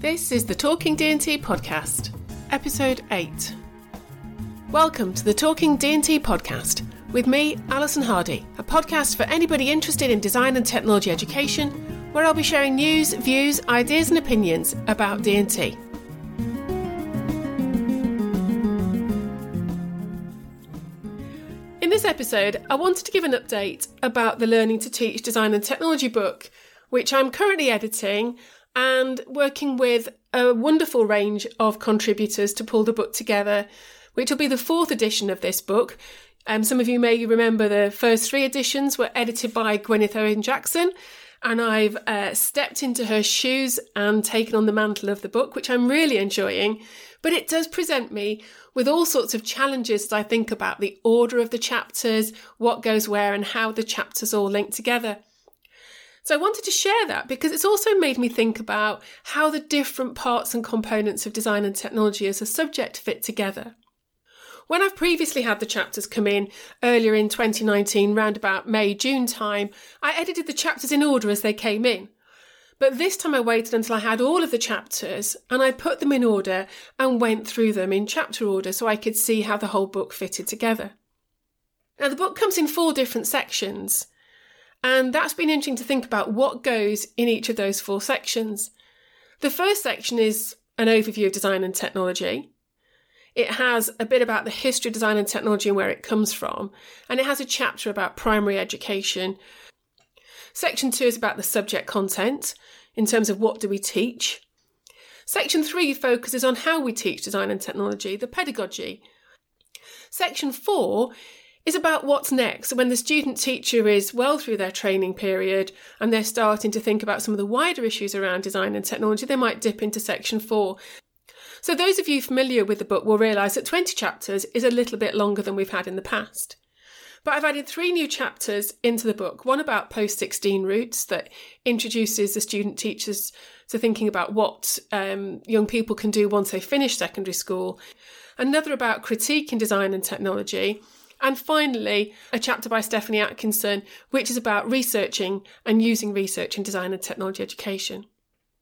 This is the Talking D&T podcast, episode 8. Welcome to the Talking D&T podcast with me, Alison Hardy, a podcast for anybody interested in design and technology education, where I'll be sharing news, views, ideas and opinions about D&T. In this episode, I wanted to give an update about the Learning to Teach Design and Technology book, which I'm currently editing and working with a wonderful range of contributors to pull the book together, which will be the fourth edition of this book. Um, some of you may remember the first three editions were edited by Gwyneth Owen Jackson, and I've uh, stepped into her shoes and taken on the mantle of the book, which I'm really enjoying. But it does present me with all sorts of challenges as I think about the order of the chapters, what goes where, and how the chapters all link together. So I wanted to share that because it's also made me think about how the different parts and components of design and technology as a subject fit together. When I've previously had the chapters come in earlier in 2019, round about May, June time, I edited the chapters in order as they came in. But this time I waited until I had all of the chapters and I put them in order and went through them in chapter order so I could see how the whole book fitted together. Now, the book comes in four different sections. And that's been interesting to think about what goes in each of those four sections. The first section is an overview of design and technology. It has a bit about the history of design and technology and where it comes from, and it has a chapter about primary education. Section two is about the subject content in terms of what do we teach. Section three focuses on how we teach design and technology, the pedagogy. Section four is about what's next. When the student teacher is well through their training period and they're starting to think about some of the wider issues around design and technology, they might dip into section four. So those of you familiar with the book will realise that 20 chapters is a little bit longer than we've had in the past. But I've added three new chapters into the book one about post 16 routes that introduces the student teachers to thinking about what um, young people can do once they finish secondary school, another about critique in design and technology, and finally, a chapter by Stephanie Atkinson, which is about researching and using research in design and technology education.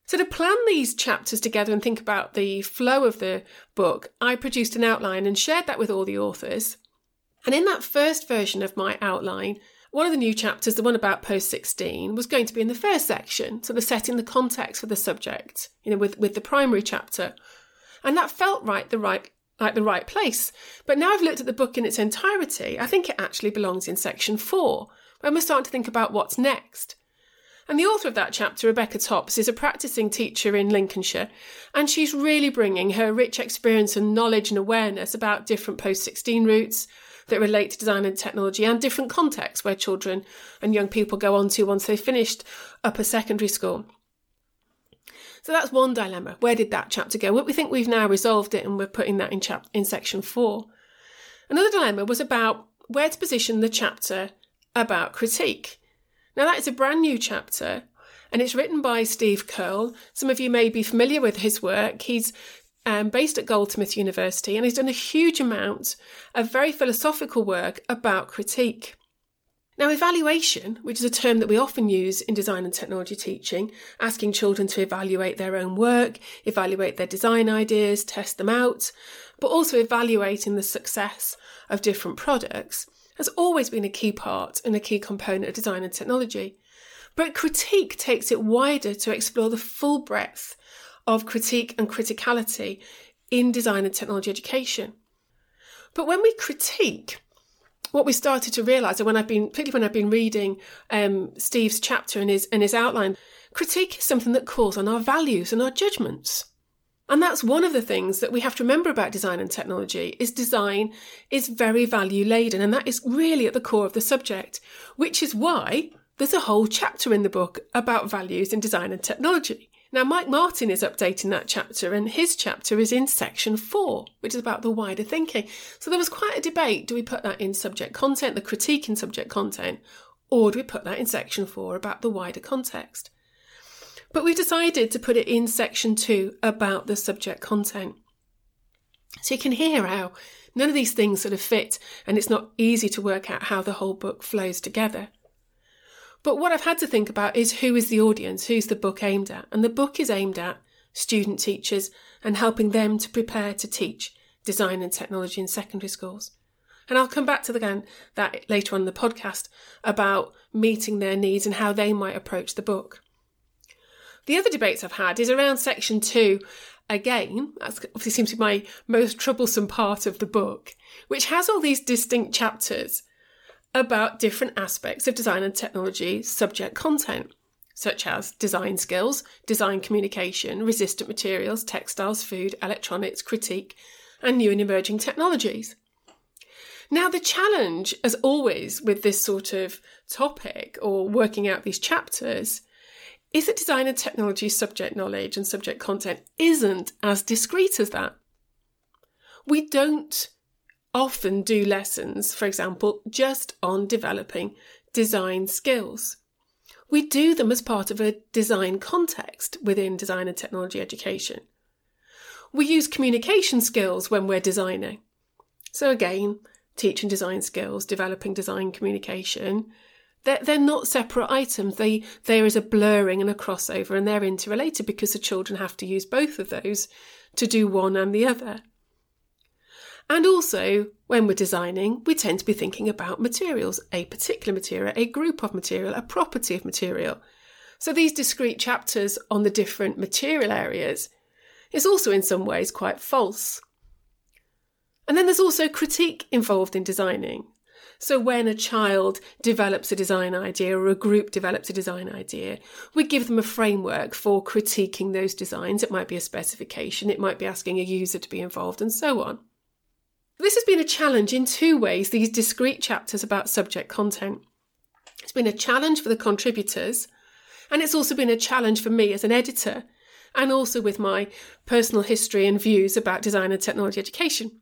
So, to plan these chapters together and think about the flow of the book, I produced an outline and shared that with all the authors. And in that first version of my outline, one of the new chapters, the one about post 16, was going to be in the first section, so the setting the context for the subject, you know, with, with the primary chapter. And that felt right, the right like the right place. But now I've looked at the book in its entirety, I think it actually belongs in section four, when we're starting to think about what's next. And the author of that chapter, Rebecca Tops, is a practicing teacher in Lincolnshire, and she's really bringing her rich experience and knowledge and awareness about different post 16 routes that relate to design and technology and different contexts where children and young people go on to once they've finished upper secondary school. So that's one dilemma. Where did that chapter go? Well, we think we've now resolved it and we're putting that in chap- in section four. Another dilemma was about where to position the chapter about critique. Now that is a brand new chapter and it's written by Steve Keirl. Some of you may be familiar with his work. He's um, based at Goldsmith University and he's done a huge amount of very philosophical work about critique. Now, evaluation, which is a term that we often use in design and technology teaching, asking children to evaluate their own work, evaluate their design ideas, test them out, but also evaluating the success of different products, has always been a key part and a key component of design and technology. But critique takes it wider to explore the full breadth of critique and criticality in design and technology education. But when we critique, what we started to realise, and when I've been, particularly when I've been reading um, Steve's chapter and his and his outline, critique is something that calls on our values and our judgments. And that's one of the things that we have to remember about design and technology is design is very value laden and that is really at the core of the subject, which is why there's a whole chapter in the book about values in design and technology. Now, Mike Martin is updating that chapter, and his chapter is in section four, which is about the wider thinking. So there was quite a debate do we put that in subject content, the critique in subject content, or do we put that in section four about the wider context? But we decided to put it in section two about the subject content. So you can hear how none of these things sort of fit, and it's not easy to work out how the whole book flows together. But what I've had to think about is who is the audience, who's the book aimed at? And the book is aimed at student teachers and helping them to prepare to teach design and technology in secondary schools. And I'll come back to the, that later on in the podcast about meeting their needs and how they might approach the book. The other debates I've had is around section two. Again, that obviously seems to be my most troublesome part of the book, which has all these distinct chapters about different aspects of design and technology subject content, such as design skills, design communication, resistant materials, textiles, food, electronics, critique, and new and emerging technologies. Now, the challenge, as always, with this sort of topic or working out these chapters is that design and technology subject knowledge and subject content isn't as discrete as that. We don't often do lessons, for example, just on developing design skills. We do them as part of a design context within design and technology education. We use communication skills when we're designing. So, again, teaching design skills, developing design communication, they're, they're not separate items. They, there is a blurring and a crossover, and they're interrelated because the children have to use both of those to do one and the other. And also, when we're designing, we tend to be thinking about materials, a particular material, a group of material, a property of material. So these discrete chapters on the different material areas is also in some ways quite false. And then there's also critique involved in designing. So when a child develops a design idea or a group develops a design idea, we give them a framework for critiquing those designs. It might be a specification, it might be asking a user to be involved, and so on. This has been a challenge in two ways, these discrete chapters about subject content. It's been a challenge for the contributors, and it's also been a challenge for me as an editor, and also with my personal history and views about design and technology education.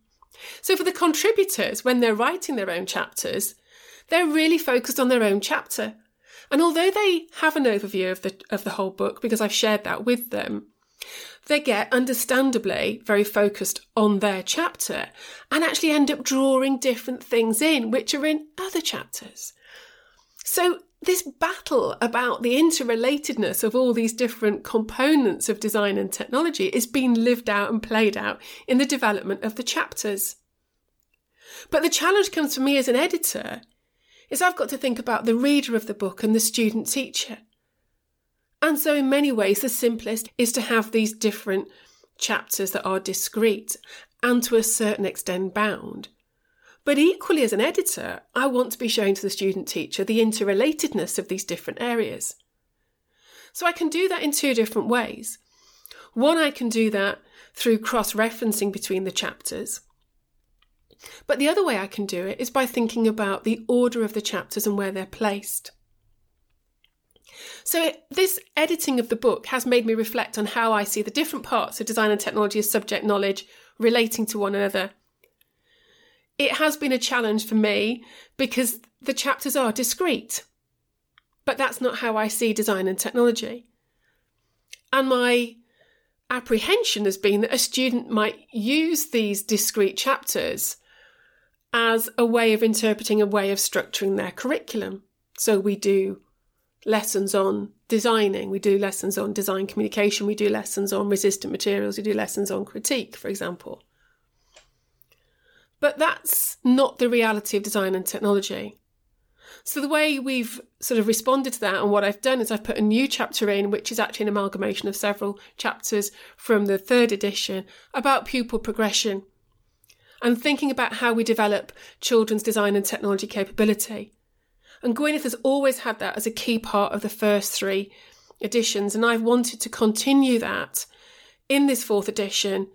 So, for the contributors, when they're writing their own chapters, they're really focused on their own chapter. And although they have an overview of the, of the whole book, because I've shared that with them, they get understandably very focused on their chapter and actually end up drawing different things in which are in other chapters. So, this battle about the interrelatedness of all these different components of design and technology is being lived out and played out in the development of the chapters. But the challenge comes for me as an editor is I've got to think about the reader of the book and the student teacher. And so, in many ways, the simplest is to have these different chapters that are discrete and to a certain extent bound. But equally, as an editor, I want to be showing to the student teacher the interrelatedness of these different areas. So I can do that in two different ways. One, I can do that through cross referencing between the chapters. But the other way I can do it is by thinking about the order of the chapters and where they're placed. So, this editing of the book has made me reflect on how I see the different parts of design and technology as subject knowledge relating to one another. It has been a challenge for me because the chapters are discrete, but that's not how I see design and technology. And my apprehension has been that a student might use these discrete chapters as a way of interpreting a way of structuring their curriculum. So we do lessons on designing, we do lessons on design communication, we do lessons on resistant materials, we do lessons on critique, for example. But that's not the reality of design and technology. So, the way we've sort of responded to that and what I've done is I've put a new chapter in, which is actually an amalgamation of several chapters from the third edition about pupil progression and thinking about how we develop children's design and technology capability. And Gwyneth has always had that as a key part of the first three editions, and I've wanted to continue that in this fourth edition.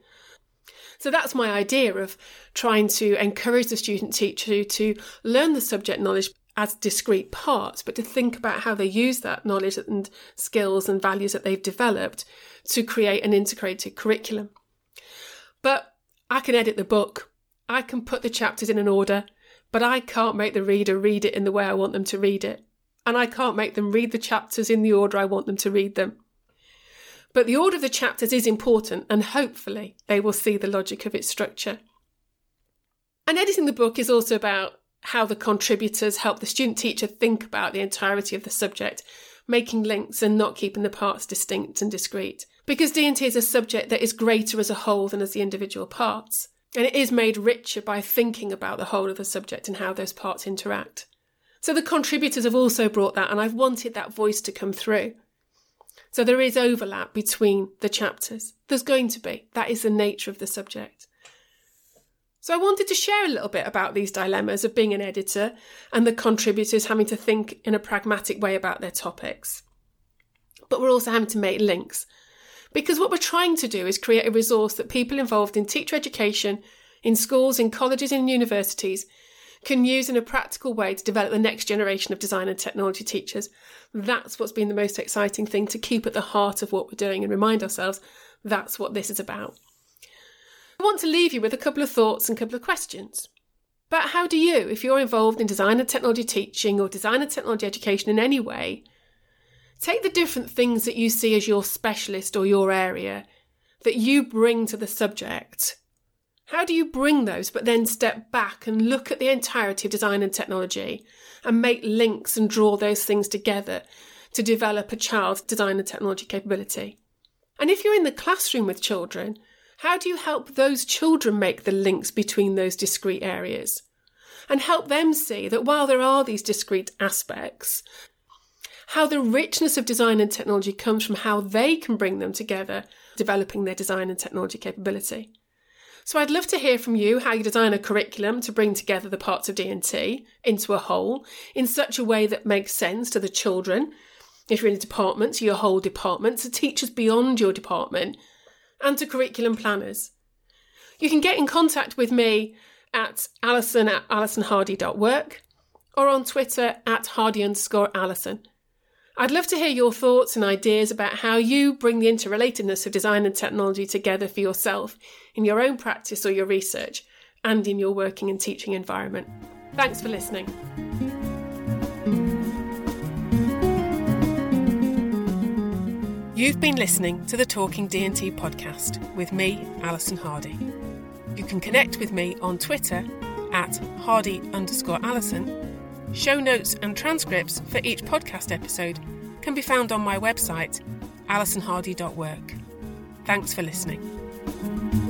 So that's my idea of trying to encourage the student teacher to learn the subject knowledge as discrete parts, but to think about how they use that knowledge and skills and values that they've developed to create an integrated curriculum. But I can edit the book, I can put the chapters in an order, but I can't make the reader read it in the way I want them to read it. And I can't make them read the chapters in the order I want them to read them. But the order of the chapters is important, and hopefully they will see the logic of its structure. And editing the book is also about how the contributors help the student teacher think about the entirety of the subject, making links and not keeping the parts distinct and discrete. Because D&T is a subject that is greater as a whole than as the individual parts. And it is made richer by thinking about the whole of the subject and how those parts interact. So the contributors have also brought that, and I've wanted that voice to come through. So there is overlap between the chapters. There's going to be. That is the nature of the subject. So I wanted to share a little bit about these dilemmas of being an editor and the contributors having to think in a pragmatic way about their topics. But we're also having to make links because what we're trying to do is create a resource that people involved in teacher education, in schools, in colleges, and universities can use in a practical way to develop the next generation of design and technology teachers. That's what's been the most exciting thing to keep at the heart of what we're doing and remind ourselves that's what this is about. I want to leave you with a couple of thoughts and a couple of questions. But how do you, if you're involved in design and technology teaching or design and technology education in any way, take the different things that you see as your specialist or your area that you bring to the subject? How do you bring those, but then step back and look at the entirety of design and technology and make links and draw those things together to develop a child's design and technology capability? And if you're in the classroom with children, how do you help those children make the links between those discrete areas? And help them see that while there are these discrete aspects, how the richness of design and technology comes from how they can bring them together, developing their design and technology capability. So I'd love to hear from you how you design a curriculum to bring together the parts of D&T into a whole in such a way that makes sense to the children, if you're in a department, to your whole department, to teachers beyond your department, and to curriculum planners. You can get in contact with me at alison at alisonhardy.work or on Twitter at hardy underscore alison. I'd love to hear your thoughts and ideas about how you bring the interrelatedness of design and technology together for yourself in your own practice or your research and in your working and teaching environment. Thanks for listening. You've been listening to the Talking D&T podcast with me, Alison Hardy. You can connect with me on Twitter at hardy underscore Alison. Show notes and transcripts for each podcast episode can be found on my website, alisonhardy.work. Thanks for listening.